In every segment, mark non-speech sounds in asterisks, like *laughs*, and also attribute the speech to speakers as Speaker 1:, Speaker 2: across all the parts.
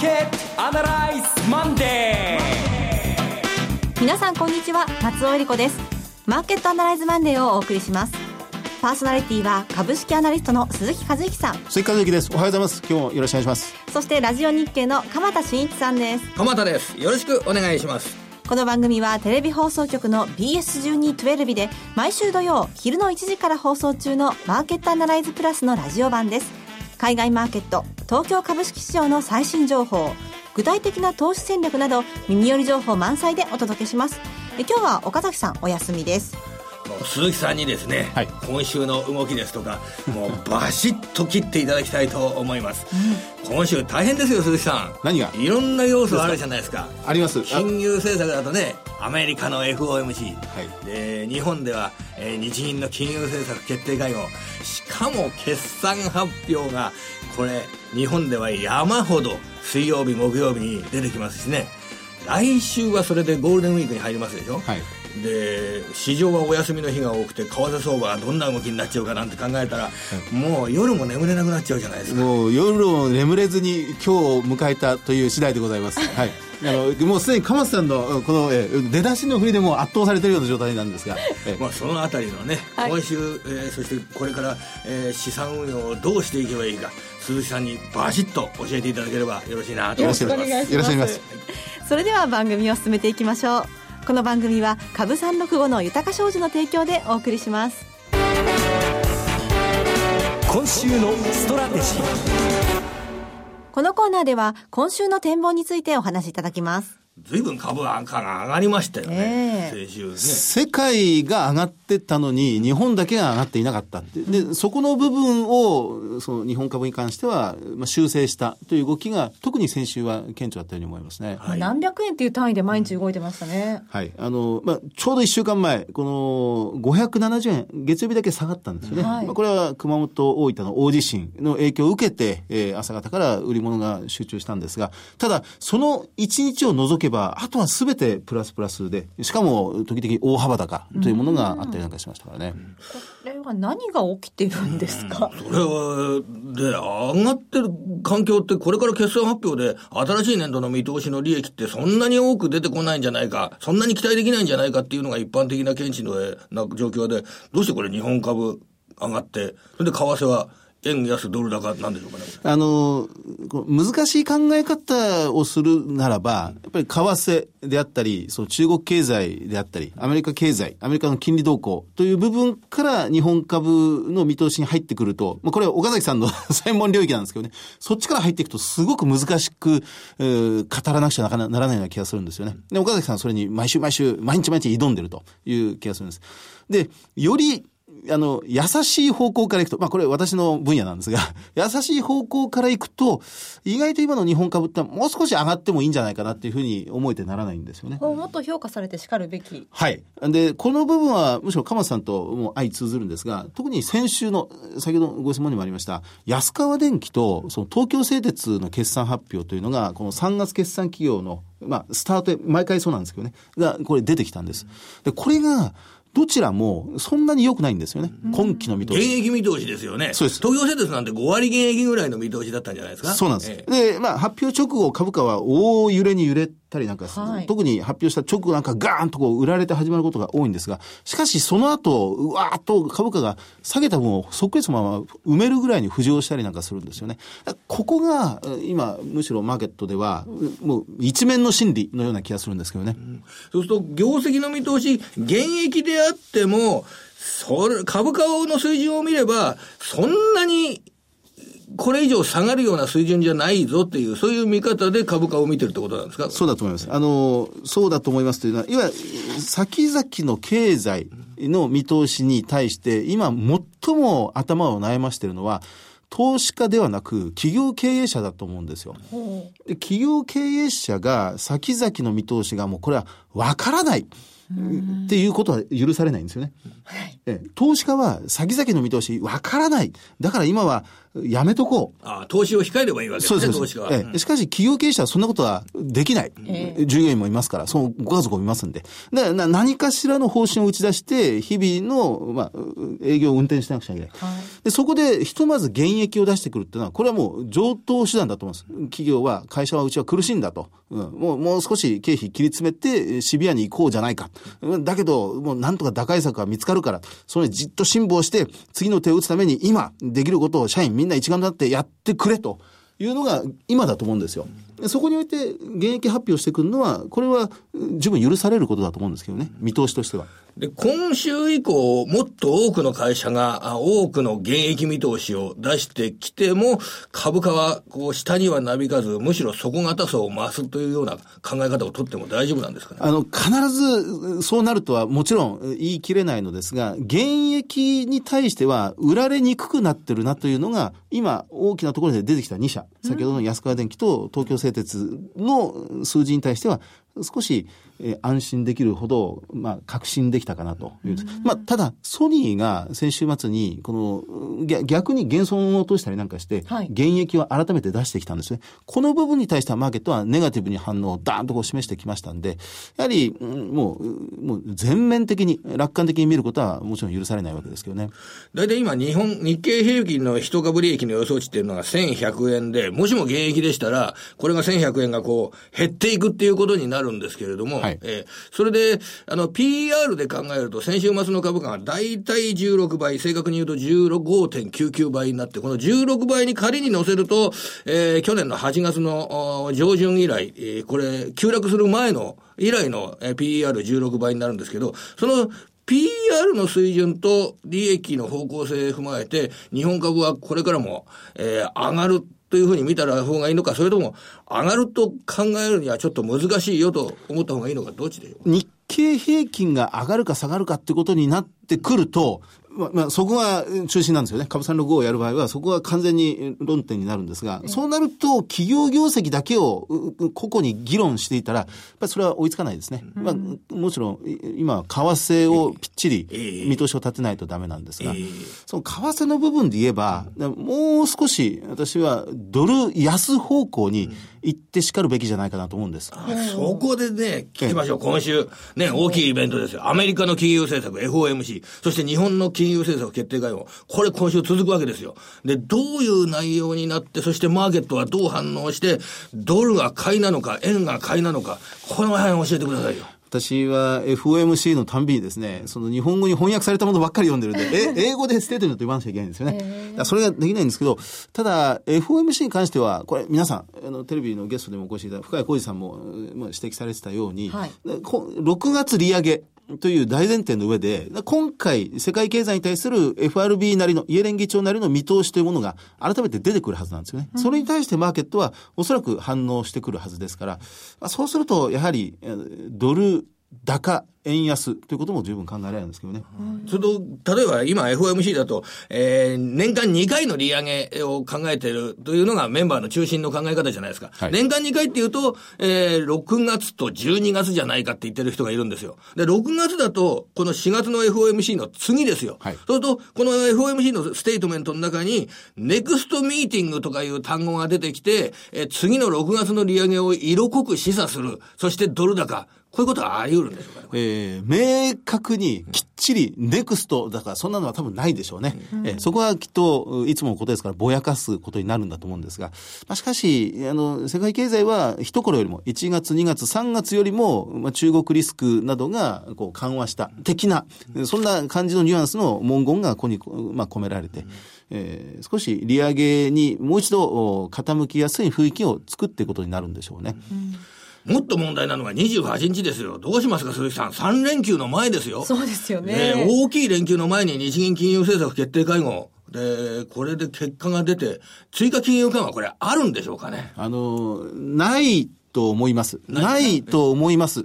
Speaker 1: ケットアナライズマンデ
Speaker 2: ー。皆さんこんにちは。松尾英里子です。マーケットアナライズマンデーをお送りします。パーソナリティは株式アナリストの鈴木一之さん。
Speaker 3: 鈴木一之です。おはようございます。今日もよろしくお願いします。
Speaker 2: そしてラジオ日経の鎌田伸一さんです。
Speaker 4: 鎌田です。よろしくお願いします。
Speaker 2: この番組はテレビ放送局の BS1212 で毎週土曜昼の1時から放送中のマーケットアナライズプラスのラジオ版です海外マーケット東京株式市場の最新情報具体的な投資戦略など耳寄り情報満載でお届けします。今日は岡崎さんお休みです。
Speaker 4: 鈴木さんにですね、はい、今週の動きですとかもうバシッと切っていただきたいと思います、うん、今週大変ですよ鈴木さん。
Speaker 3: 何が？
Speaker 4: いろんな要素あるじゃないですか。
Speaker 3: あります。
Speaker 4: 金融政策だとねアメリカの FOMC、はい、で日本では、えー、日銀の金融政策決定会合。しかも決算発表がこれ日本では山ほど水曜日木曜日に出てきますしね。来週はそれでゴールデンウィークに入りますでしょ、はいで市場はお休みの日が多くて為替相場はどんな動きになっちゃうかなんて考えたら、はい、もう夜も眠れなくなっちゃうじゃないですか。
Speaker 3: もう夜を眠れずに今日を迎えたという次第でございます、*laughs* はい、あのもうすでに鎌田さんのこの、え出だしの振りでも圧倒されているような状態なんですが、
Speaker 4: えまあ、そのあたりのね、はい、今週、えー、そしてこれから、えー、資産運用をどうしていけばいいか鈴木さんにバシッと教えていただければよろしいなと思っております。よろしくお願いします、
Speaker 2: それでは番組を進めていきましょうこの番組は株三六五の豊か商事の提供でお送りします。
Speaker 1: 今週のストラテジー。
Speaker 2: このコーナーでは今週の展望についてお話しいただきます
Speaker 4: ずいぶん株価が上がりましたよね、えー、先週ね。
Speaker 3: 世界が上がってったのに、日本だけが上がっていなかったって。で、そこの部分を、その日本株に関しては、まあ、修正したという動きが、特に先週は顕著だったように思いますね。
Speaker 2: はい、何百円っていう単位で毎日動いてましたね。
Speaker 3: はい。あの、まあ、ちょうど1週間前、この570円、月曜日だけ下がったんですよね。はい、まあ、これは熊本、大分の大地震の影響を受けて、えー、朝方から売り物が集中したんですが、ただ、その1日を除けば、あとはすべてプラスプラスで、しかも時々大幅高というものがあったりなんかしましたからね。
Speaker 2: これは何が起きてるんですか、
Speaker 4: それは、で、上がってる環境って、これから決算発表で、新しい年度の見通しの利益ってそんなに多く出てこないんじゃないか、そんなに期待できないんじゃないかっていうのが一般的な見地のな状況で、どうしてこれ日本株上がって、それで為替は円安ドル高なんでしょうかね。
Speaker 3: あの、難しい考え方をするならば、やっぱり為替であったり、その中国経済であったり、アメリカ経済、アメリカの金利動向という部分から日本株の見通しに入ってくると、まあ、これは岡崎さんの *laughs* 専門領域なんですけどね、そっちから入っていくとすごく難しく、えー、語らなくちゃならないような気がするんですよね。で、岡崎さんはそれに毎週毎週、毎日毎日挑んでるという気がするんです。で、よりあの、優しい方向からいくと、まあこれ私の分野なんですが、*laughs* 優しい方向からいくと、意外と今の日本株ってもう少し上がってもいいんじゃないかなっていうふうに思えてならないんですよね。
Speaker 2: もっと評価されて叱るべき。
Speaker 3: はい。で、この部分はむしろ鎌田さんとも相通ずるんですが、特に先週の、先ほどご質問にもありました、安川電機とその東京製鉄の決算発表というのが、この3月決算企業のまあ、スタート、毎回そうなんですけどね、が、これ出てきたんです。で、これが、どちらもそんなに良くないんですよね。今期の見通し。
Speaker 4: 現役見通しですよね。
Speaker 3: そうです。
Speaker 4: 東京製鉄なんて5割現役ぐらいの見通しだったんじゃないですか。
Speaker 3: そうなんです。ええ、で、まあ発表直後株価は大揺れに揺れたりなんか、はい、特に発表した直後なんかガーンとこう売られて始まることが多いんですが、しかしその後、うわーっと株価が下げた分をそっくりそのまま埋めるぐらいに浮上したりなんかするんですよね。ここが今、むしろマーケットでは、もう一面の心理のような気がするんですけどね。うん、
Speaker 4: そうすると、業績の見通し、現役であっても、それ、株価の水準を見れば、そんなにこれ以上下がるような水準じゃないぞっていう、そういう見方で株価を見てるってことなんですか？
Speaker 3: そうだと思います。あの、そうだと思いますというのは、いわゆる先々の経済の見通しに対して、今最も頭を悩ましているのは、投資家ではなく企業経営者だと思うんですよ。で企業経営者が先々の見通しがもうこれはわからない。っていうことは許されないんですよね。え投資家は先々の見通しわからない。だから今はやめとこう。
Speaker 4: あ投資を控えればいいわけですね、投資家は。
Speaker 3: ええ、しかし企業経営者はそんなことはできない。えー、従業員もいますから、そのご家族もいますんで。で何かしらの方針を打ち出して、日々の、まあ、営業を運転しなくちゃいけない。はい、でそこでひとまず減益を出してくるっていうのは、これはもう上等手段だと思います。企業は、会社はうちは苦しいんだと。うん、もう、もう少し経費切り詰めてシビアに行こうじゃないか。だけど、もうなんとか打開策は見つかるから、それじっと辛抱して、次の手を打つために今できることを社員みんな一丸となってやってくれというのが今だと思うんですよ。そこにおいて現役発表してくるのは、これは十分許されることだと思うんですけどね、見通しとしては。
Speaker 4: で、今週以降、もっと多くの会社が、多くの現役見通しを出してきても、株価は、こう、下にはなびかず、むしろ底堅さを増すというような考え方をとっても大丈夫なんですかね。
Speaker 3: あの、必ずそうなるとはもちろん言い切れないのですが、現役に対しては売られにくくなってるなというのが、今、大きなところで出てきた2社、先ほどの安川電機と東京製鉄の数字に対しては、少し、えー、安心できるほど、まあ、確信できたかなという。まあ、ただ、ソニーが先週末に、この、逆に減損を落としたりなんかして、現役を改めて出してきたんですね。この部分に対してはマーケットはネガティブに反応をダーンとこう示してきましたんで、やはり、もう、もう全面的に、楽観的に見ることはもちろん許されないわけですけどね。
Speaker 4: 大体今、日本、日経平均の一株利益の予想値っていうのが1100円で、もしも現役でしたら、これが1100円がこう、減っていくっていうことになるんですけれども、はい、えー、それで、あの、PR で考えると、先週末の株価が大体16倍、正確に言うと15.99倍になって、この16倍に仮に乗せると、えー、去年の8月の上旬以来、えー、これ、急落する前の、以来の PER16 倍になるんですけど、その PR の水準と利益の方向性を踏まえて、日本株はこれからも、えー、上がる。というふうに見たら方がいいのか、それとも上がると考えるにはちょっと難しいよと思った方がいいのか、どっちでしょう？
Speaker 3: 日経平均が上がるか下がるかってことになってくると、まあ、まあ、そこが中心なんですよね。株三六五をやる場合は、そこは完全に論点になるんですが、そうなると、企業業績だけを個々に議論していたら、やっぱりそれは追いつかないですね。まあ、もちろん、今、為替をぴっちり見通しを立てないとダメなんですが、その為替の部分で言えば、もう少し、私はドル安方向に行ってしかるべきじゃないかなと思うんです。
Speaker 4: そこでね、聞きましょう。今週、ね、大きいイベントですよ。アメリカの金融政策、FOMC、そして日本の金融政策決定会合、これ今週続くわけですよ。で、どういう内容になって、そしてマーケットはどう反応して、ドルが買いなのか、円が買いなのか、この辺教えてくださいよ。
Speaker 3: 私は FOMC のたんびにですね、その日本語に翻訳されたものばっかり読んでるんで、え、*laughs* 英語でステートメント言わなきゃいけないんですよね。それができないんですけど、ただ FOMC に関しては、これ皆さん、あの、テレビのゲストでもお越しいただいた深谷浩二さんも、まあ、指摘されてたように、はい、6月利上げ、という大前提の上で、今回、世界経済に対する FRB なりの、イエレン議長なりの見通しというものが改めて出てくるはずなんですよね。うん、それに対してマーケットはおそらく反応してくるはずですから、そうすると、やはり、ドル高、円安ということも十分考えられるんですけどね。
Speaker 4: それと、例えば今 FOMC だと、えー、年間2回の利上げを考えているというのがメンバーの中心の考え方じゃないですか。はい、年間2回っていうと、えー、6月と12月じゃないかって言ってる人がいるんですよ。で、6月だと、この4月の FOMC の次ですよ。はい、そうすると、この FOMC のステートメントの中に、 next meeting とかいう単語が出てきて、えー、次の6月の利上げを色濃く示唆する。そしてドル高。こういうことはあり得るんでしょうか、ね、
Speaker 3: えー、明確にきっちりネクストだからそんなのは多分ないでしょうね。うん、えー、そこはきっといつものことですからぼやかすことになるんだと思うんですが、まあ、しかし、あの、世界経済は一頃よりも1月、2月、3月よりも、まあ、中国リスクなどがこう緩和した的な、そんな感じのニュアンスの文言がここに、まあ、込められて、えー、少し利上げにもう一度傾きやすい雰囲気を作っていくことになるんでしょうね。うん
Speaker 4: もっと問題なのが28日ですよ。どうしますか、鈴木さん。3連休の前ですよ。
Speaker 2: そうですよね。
Speaker 4: ね大きい連休の前に日銀金融政策決定会合。で、これで結果が出て、追加金融緩和、これあるんでしょうかね。
Speaker 3: あの、ないと思います。ないと思います。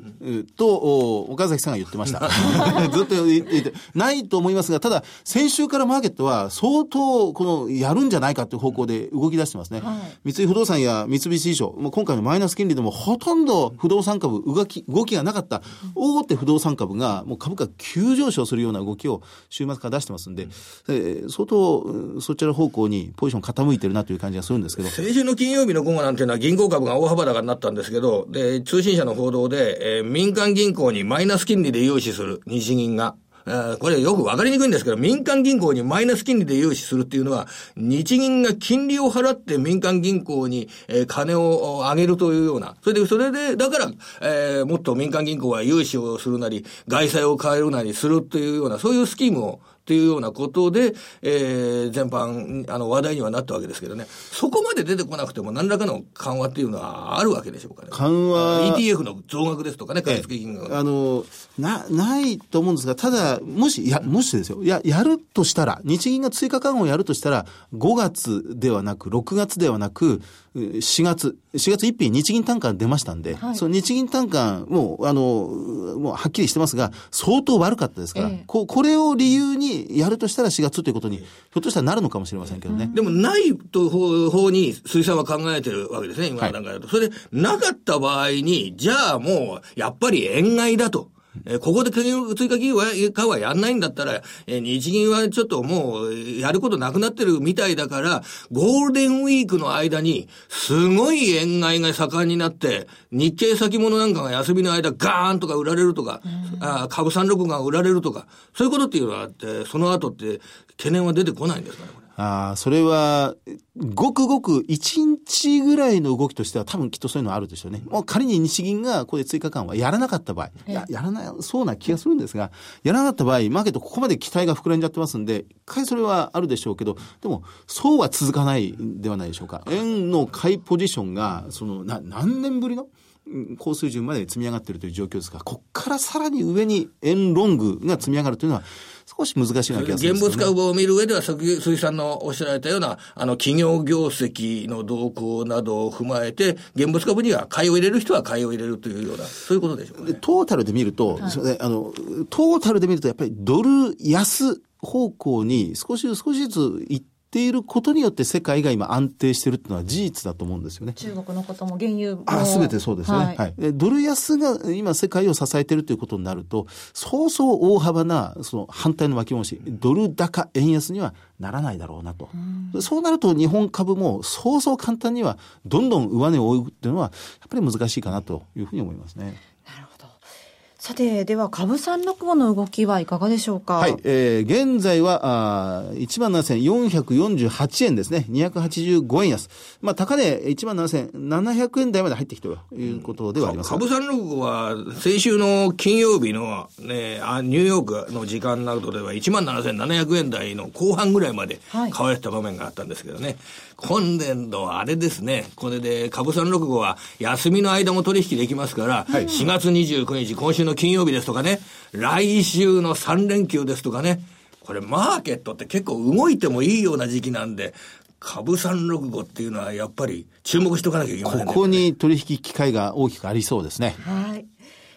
Speaker 3: と、お岡崎さんが言ってました。*laughs* ずっと言ってないと思いますが、ただ、先週からマーケットは相当、この、やるんじゃないかという方向で動き出してますね。三井不動産や三菱地所、もう今回のマイナス金利でもほとんど不動産株動き、動きがなかった、大手不動産株が、もう株価急上昇するような動きを週末から出してますんで、えー相当、うんそちら方向にポジション傾いてるなという感じがするんですけど、
Speaker 4: 先週の金曜日の午後なんていうのは銀行株が大幅高になったですけど、で、通信社の報道で、えー民間銀行にマイナス金利で融資する日銀が、えこれよくわかりにくいんですけど、民間銀行にマイナス金利で融資するっていうのは、日銀が金利を払って民間銀行に、えー金を上げるというような、それで、それで、だから、えーもっと民間銀行は融資をするなり、外債を変えるなりするというような、そういうスキームを、っていうようなことで、えー、全般、あの、話題にはなったわけですけどね。そこまで出てこなくても何らかの緩和っていうのはあるわけでしょうかね。
Speaker 3: 緩和
Speaker 4: ETF の増額ですとかね、買い付け金額。
Speaker 3: あの、な、ないと思うんですが、ただ、もし、や、もしですよ、や、やるとしたら、日銀が追加緩和をやるとしたら、5月ではなく、6月ではなく、う4月、4月1日日銀単価出ましたんで、その日銀単価、もう、あの、もうはっきりしてますが、相当悪かったですから、
Speaker 2: ええ
Speaker 3: ここれを理由にやるとしたら4月ということに、ひょっとしたらなるのかもしれませんけどね。
Speaker 4: でも、ないと方方に水産は考えてるわけですね、今の段階だと。それで、なかった場合に、じゃあもう、やっぱり円買いだと。えーここで金融追加金融は緩和やんないんだったら、えー日銀はちょっともう、やることなくなってるみたいだから、ゴールデンウィークの間に、すごい円買いが盛んになって、日経先物なんかが休みの間ガーンとか売られるとか、あー株三六が売られるとか、そういうことっていうのはあって、その後って懸念は出てこないんですかね、これ。
Speaker 3: ああ、それは、ごくごく1日ぐらいの動きとしては多分きっとそういうのはあるでしょうね。もう仮に日銀がここで追加緩和やらなかった場合、ややらない、そうな気がするんですが、やらなかった場合、マーケットここまで期待が膨らんじゃってますんで、一回それはあるでしょうけど、でも、そうは続かないんではないでしょうか。円の買いポジションが、その、な、何年ぶりのうん高水準まで積み上がっているという状況ですが、ここからさらに上に円ロングが積み上がるというのは、少し難しいような気がするん
Speaker 4: 現
Speaker 3: ですよね。
Speaker 4: 物株を見る上では、鈴木さんのおっしゃられたような、あの、企業業績の動向などを踏まえて、現物株には買いを入れる人は買いを入れるというような、そういうことでしょうかね。
Speaker 3: でトータルで見ると、それであの、トータルで見るとやっぱりドル安方向に少しずつ少しずつ行っていることによって世界が今安定してるっていうのは事実だと思うんですよね。
Speaker 2: 中国のことも原油も
Speaker 3: あ、すべてそうですね。はい。でドル安が今世界を支えているということになると、そうそう大幅な、その反対の巻き戻し、ドル高円安にはならないだろうなと。そうなると日本株もそうそう簡単にはどんどん上値を追うっていうのは、やっぱり難しいかなというふうに思いますね。
Speaker 2: さて、では株三六五の動きはいかがでしょうか？
Speaker 3: はい、えー、現在は、あー17,448円ですね。285円安。まあ、高値17,700円台まで入ってきているということではあります。
Speaker 4: 株三六五は、先週の金曜日のね、あニューヨークの時間などでは17,700円台の後半ぐらいまで
Speaker 2: はい
Speaker 4: 買われてた場面があったんですけどね。今年度はあれですね、これで株三六五は休みの間も取引できますから、4月29日、今週の金曜日ですとかね、来週の3連休ですとかね、これマーケットって結構動いてもいいような時期なんで、株三六五っていうのはやっぱり注目しておかなきゃいけませんね。
Speaker 3: ここに取引機会が大きくありそうですね。
Speaker 2: はい。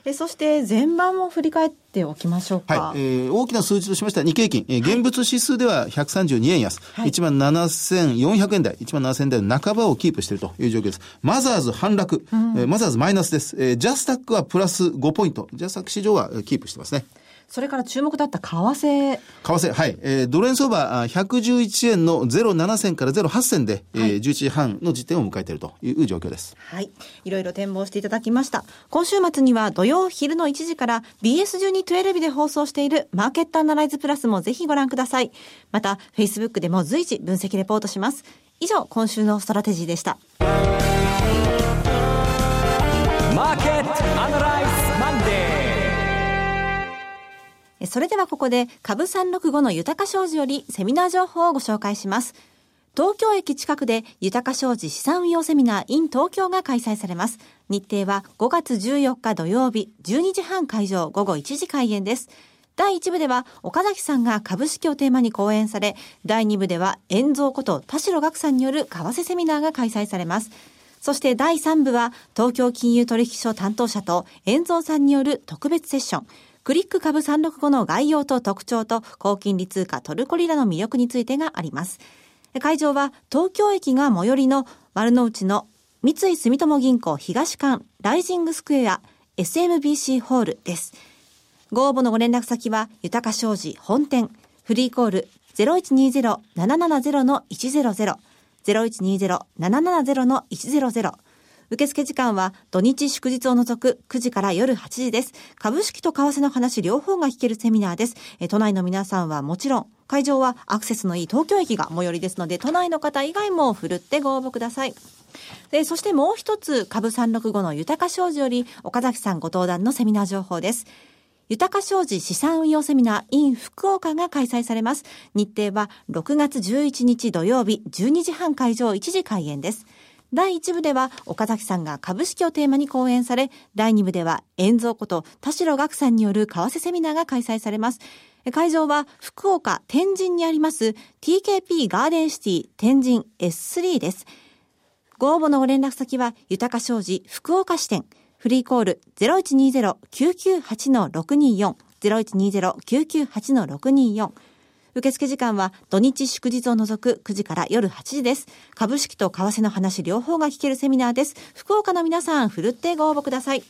Speaker 2: えそして前番を振り返っておきましょうか。
Speaker 3: はい。えー大きな数字としましては日経平均、えー現物指数では132円安、
Speaker 2: はい
Speaker 3: 1万7400円台、1万7000円台の半ばをキープしているという状況です。マザーズ反落、えーマザーズマイナスです。えージャスタックはプラス5ポイント。ジャスタック市場はえーキープしてますね。
Speaker 2: それから注目だった為替。
Speaker 3: 為替、はい。えードル円相場、あ111円の07銭から08銭で、えー11時半の時点を迎えているという状況です。
Speaker 2: はい。いろいろ展望していただきました。今週末には土曜昼の1時から BS1212 で放送しているマーケットアナライズプラスもぜひご覧ください。また、Facebook でも随時分析レポートします。以上、今週のストラテジーでした。
Speaker 1: マーケットアナライズ
Speaker 2: それではここで株365の豊か商事よりセミナー情報をご紹介します。東京駅近くで豊か商事資産運用セミナー in 東京が開催されます。日程は5月14日土曜日12時半会場午後1時開演です。第1部では岡崎さんが株式をテーマに講演され、第2部では遠蔵こと田代岳さんによる為替セミナーが開催されます。そして第3部は東京金融取引所担当者と遠蔵さんによる特別セッション。クリック株365の概要と特徴と高金利通貨トルコリラの魅力についてがあります。会場は東京駅が最寄りの丸の内の三井住友銀行東館ライジングスクエア SMBC ホールです。ご応募のご連絡先は、豊か商事本店、フリーコール0120-770-100、0120-770-100、受付時間は土日祝日を除く9時から夜8時です。株式と為替の話両方が聞けるセミナーです。え都内の皆さんはもちろん、会場はアクセスのいい東京駅が最寄りですので、都内の方以外もふるってご応募ください。で、そしてもう一つ、株365の豊か商事より、岡崎さんご登壇のセミナー情報です。豊か商事資産運用セミナー in 福岡が開催されます。日程は6月11日土曜日12時半会場1時開演です。第1部では岡崎さんが株式をテーマに講演され、第2部では遠蔵こと田代岳さんによる為替セミナーが開催されます。会場は福岡天神にあります TKP ガーデンシティ天神 S3 です。ご応募のご連絡先は豊か商事福岡支店フリーコール0120-998-624 0120-998-624受付時間は土日祝日を除く9時から夜8時です。株式と為替の話両方が聞けるセミナーです。福岡の皆さん、ふるってご応募ください。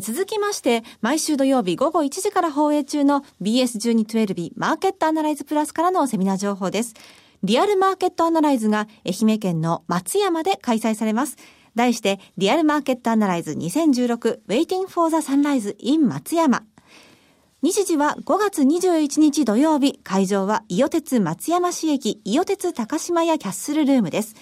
Speaker 2: 続きまして、毎週土曜日午後1時から放映中の BS1212 マーケットアナライズプラスからのセミナー情報です。リアルマーケットアナライズが愛媛県の松山で開催されます。題して、リアルマーケットアナライズ2016 Waiting for the Sunrise in 松山。日時は5月21日土曜日、会場は伊予鉄松山市駅、伊予鉄高島屋キャッスルルームです。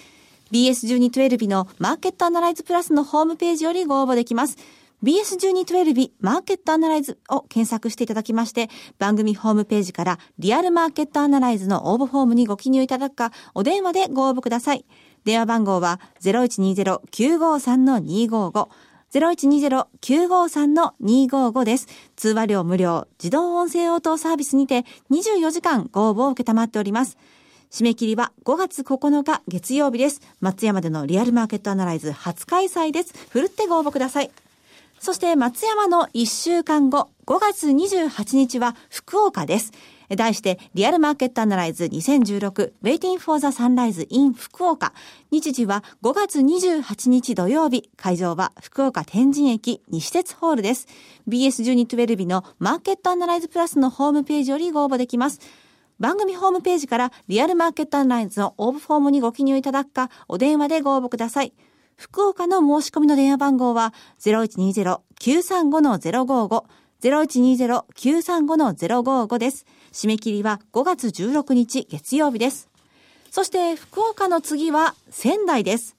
Speaker 2: BS1212 のマーケットアナライズプラスのホームページよりご応募できます。BS1212 マーケットアナライズを検索していただきまして、番組ホームページからリアルマーケットアナライズの応募フォームにご記入いただくか、お電話でご応募ください。電話番号は0120-953-255 0120-953-255です。通話料無料、自動音声応答サービスにて24時間ご応募を受けたまっております。締め切りは5月9日月曜日です。松山でのリアルマーケットアナライズ初開催です。ふるってご応募ください。そして松山の1週間後、5月28日は福岡です。題して、リアルマーケットアナライズ2016 Waiting for the Sunrise in 福岡。日時は5月28日土曜日。会場は福岡天神駅西鉄ホールです。BS1212 のマーケットアナライズプラスのホームページよりご応募できます。番組ホームページからリアルマーケットアナライズの応募フォームにご記入いただくか、お電話でご応募ください。福岡の申し込みの電話番号は0120-935-055 0120-935-055です。締め切りは5月16日月曜日です。そして福岡の次は仙台です。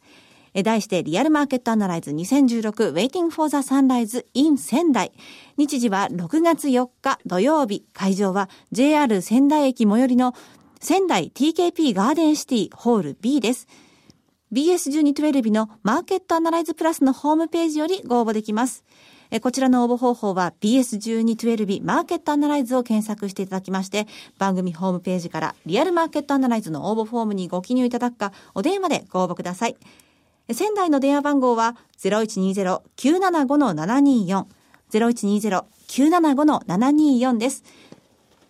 Speaker 2: 題してリアルマーケットアナライズ2016 Waiting for the Sunrise in 仙台。日時は6月4日土曜日。会場は JR 仙台駅最寄りの仙台 TKP ガーデンシティホール B です。BS1212 のマーケットアナライズプラスのホームページよりご応募できます。こちらの応募方法は BS1212 マーケットアナライズを検索していただきまして、番組ホームページからリアルマーケットアナライズの応募フォームにご記入いただくか、お電話でご応募ください。仙台の電話番号は0120-975-724、0120-975-724です。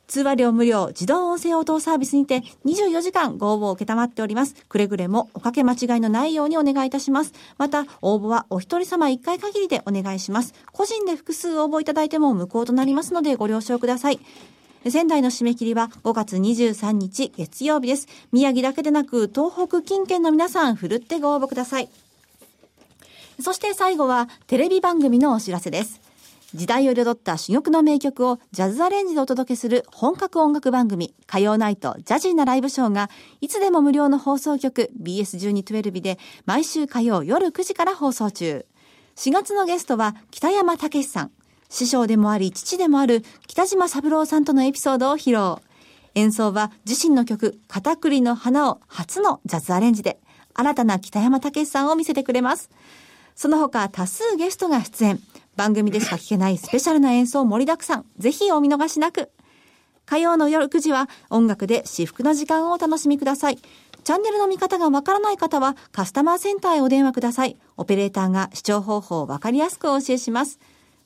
Speaker 2: 通話料無料自動音声応答サービスにて24時間ご応募を受けたまっております。くれぐれもおかけ間違いのないようにお願いいたします。また、応募はお一人様一回限りでお願いします。個人で複数応募いただいても無効となりますのでご了承ください。仙台の締め切りは5月23日月曜日です。宮城だけでなく東北近県の皆さん、ふるってご応募ください。そして最後はテレビ番組のお知らせです。時代を彩った珠玉の名曲をジャズアレンジでお届けする本格音楽番組火曜ナイトジャジーなライブショーがいつでも無料の放送局 BS1212 で毎週火曜夜9時から放送中。4月のゲストは北山武さん。師匠でもあり父でもある北島三郎さんとのエピソードを披露。演奏は自身の曲、片栗の花を初のジャズアレンジで新たな北山武さんを見せてくれます。その他多数ゲストが出演。番組でしか聞けないスペシャルな演奏盛りだくさん。ぜひお見逃しなく。火曜の夜9時は音楽で至福の時間をお楽しみください。チャンネルの見方がわからない方はカスタマーセンターへお電話ください。オペレーターが視聴方法をわかりやすくお教えします。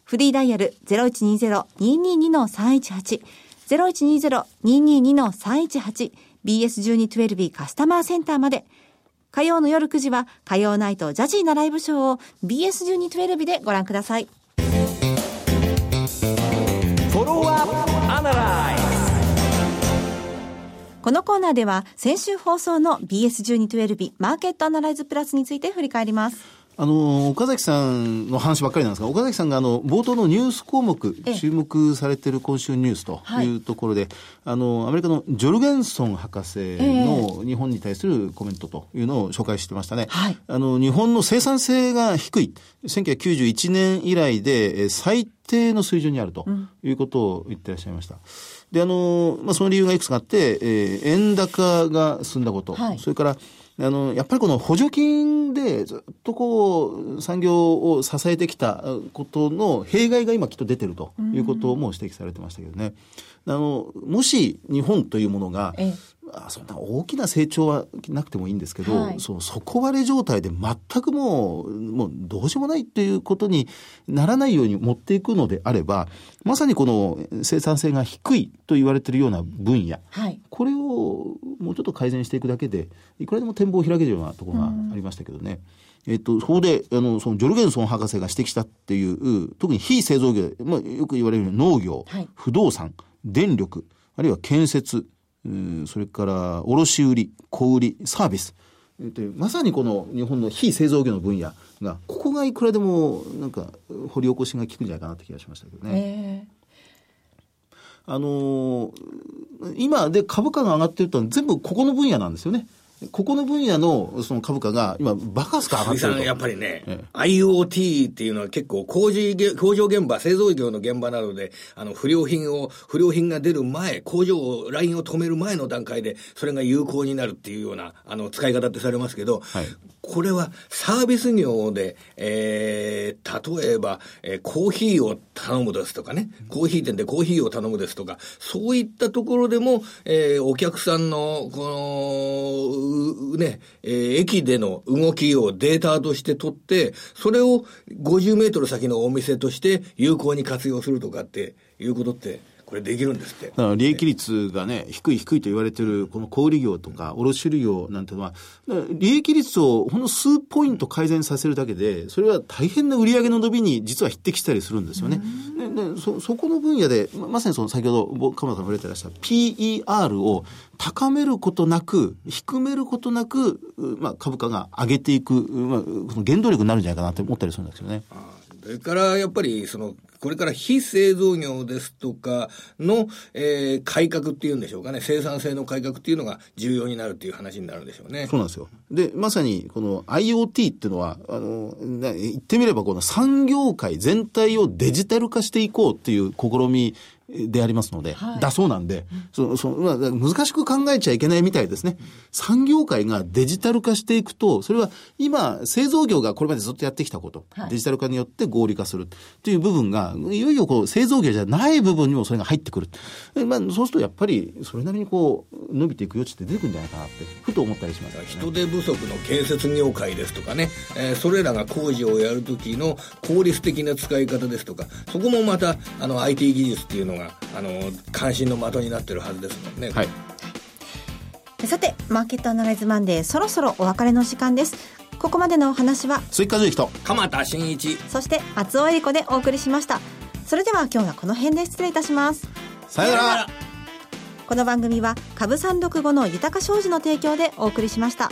Speaker 2: フリーダイヤル0120-222-318 0120-222-318 BS1212 カスタマーセンターまで。火曜の夜9時は火曜ナイトジャジーなライブショーを BS1212 でご覧ください。このコーナーでは先週放送の BS1212 マーケットアナライズプラスについて振り返ります。
Speaker 3: あの、岡崎さんの話ばっかりなんですが、岡崎さんがあの、冒頭のニュース項目、注目されている今週ニュースというところで、はい、あの、アメリカのジョルゲンソン博士の日本に対するコメントというのを紹介してましたね。はい、あの、日本の生産性が低い。1991年以来で最低の水準にあるということを言ってらっしゃいました。で、あの、まあ、その理由がいくつかあって、えー、円高が進んだこと、はい、それから、あの、やっぱりこの補助金でずっとこう、産業を支えてきたことの弊害が今きっと出てるということも指摘されてましたけどね。あの、もし日本というものが、あそんな大きな成長はなくてもいいんですけど、はい、その底割れ状態で全くもう、もうどうしようもないっていうことにならないように持っていくのであれば、まさにこの生産性が低いと言われているような分野、はい、これをもうちょっと改善していくだけで、いくらでも展望を開けるようなところがありましたけどね。えっと、そこで、あの、そのジョルゲンソン博士が指摘したっていう、特に非製造業、まあ、よく言われる農業、はい、不動産、電力、あるいは建設、それから卸売、小売、サービス。まさにこの日本の非製造業の分野が、ここがいくらでもなんか掘り起こしが効くんじゃないかなって気がしましたけどね。あのー、今で株価が上がってると全部ここの分野なんですよね。ここの分野のその株価が今、バカスカ上がってると。
Speaker 4: やっぱりね、ええ、IoT っていうのは結構工事、工場現場、製造業の現場などで、あの、不良品を、不良品が出る前、工場、ラインを止める前の段階で、それが有効になるっていうような、あの、使い方ってされますけど、はい、これはサービス業で、えー、例えば、えー、コーヒーを頼むですとかね、コーヒー店でコーヒーを頼むですとか、そういったところでも、えー、お客さんの、この、ね、えー、駅での動きをデータとして取って、それを50メートル先のお店として有効に活用するとかっていうことって、これできるんですって。だ
Speaker 3: から利益率がね、低い低いと言われてる、この小売業とか卸売業なんていうのは、利益率をほんの数ポイント改善させるだけで、それは大変な売上の伸びに実は匹敵したりするんですよね。ででそそこの分野で、まさにその先ほど、鎌田さん触れてらっしゃる PER を高めることなく、低めることなく、まあ、株価が上げていく、まあ、その原動力になるんじゃないかなって思ったりするんですよね。
Speaker 4: それからやっぱりそのこれから非製造業ですとかの、えー、改革っていうんでしょうかね、生産性の改革っていうのが重要になるっていう話になるんでしょうね。
Speaker 3: そうなんですよ。で、まさにこの IoT っていうのは、あの、言ってみればこの産業界全体をデジタル化していこうっていう試みでありますので、はい、だそうなんで、そそまあ、難しく考えちゃいけないみたいですね。産業界がデジタル化していくと、それは今、製造業がこれまでずっとやってきたこと、はい、デジタル化によって合理化するっていう部分が、いよいよこう製造業じゃない部分にもそれが入ってくる。まあ、そうするとやっぱり、それなりにこう、伸びていく余地って出てくるんじゃないかなって、ふと思ったりします、ね、
Speaker 4: 人手不足の建設業界ですとかね、えー、それらが工事をやるときの効率的な使い方ですとか、そこもまた、あの、IT 技術っていうのががあの関心の的になってるはずですもんね。はい。
Speaker 2: さてマーケットアナライズマンデーそろそろお別れの時間です。ここまでのお話は
Speaker 3: 追加樹と
Speaker 4: 鎌田新一。
Speaker 2: そして松尾恵里子でお送りしました。それでは今日はこの辺で失礼いたします。
Speaker 3: さよなら。
Speaker 2: この番組は株三六五の豊か商事の提供でお送りしました。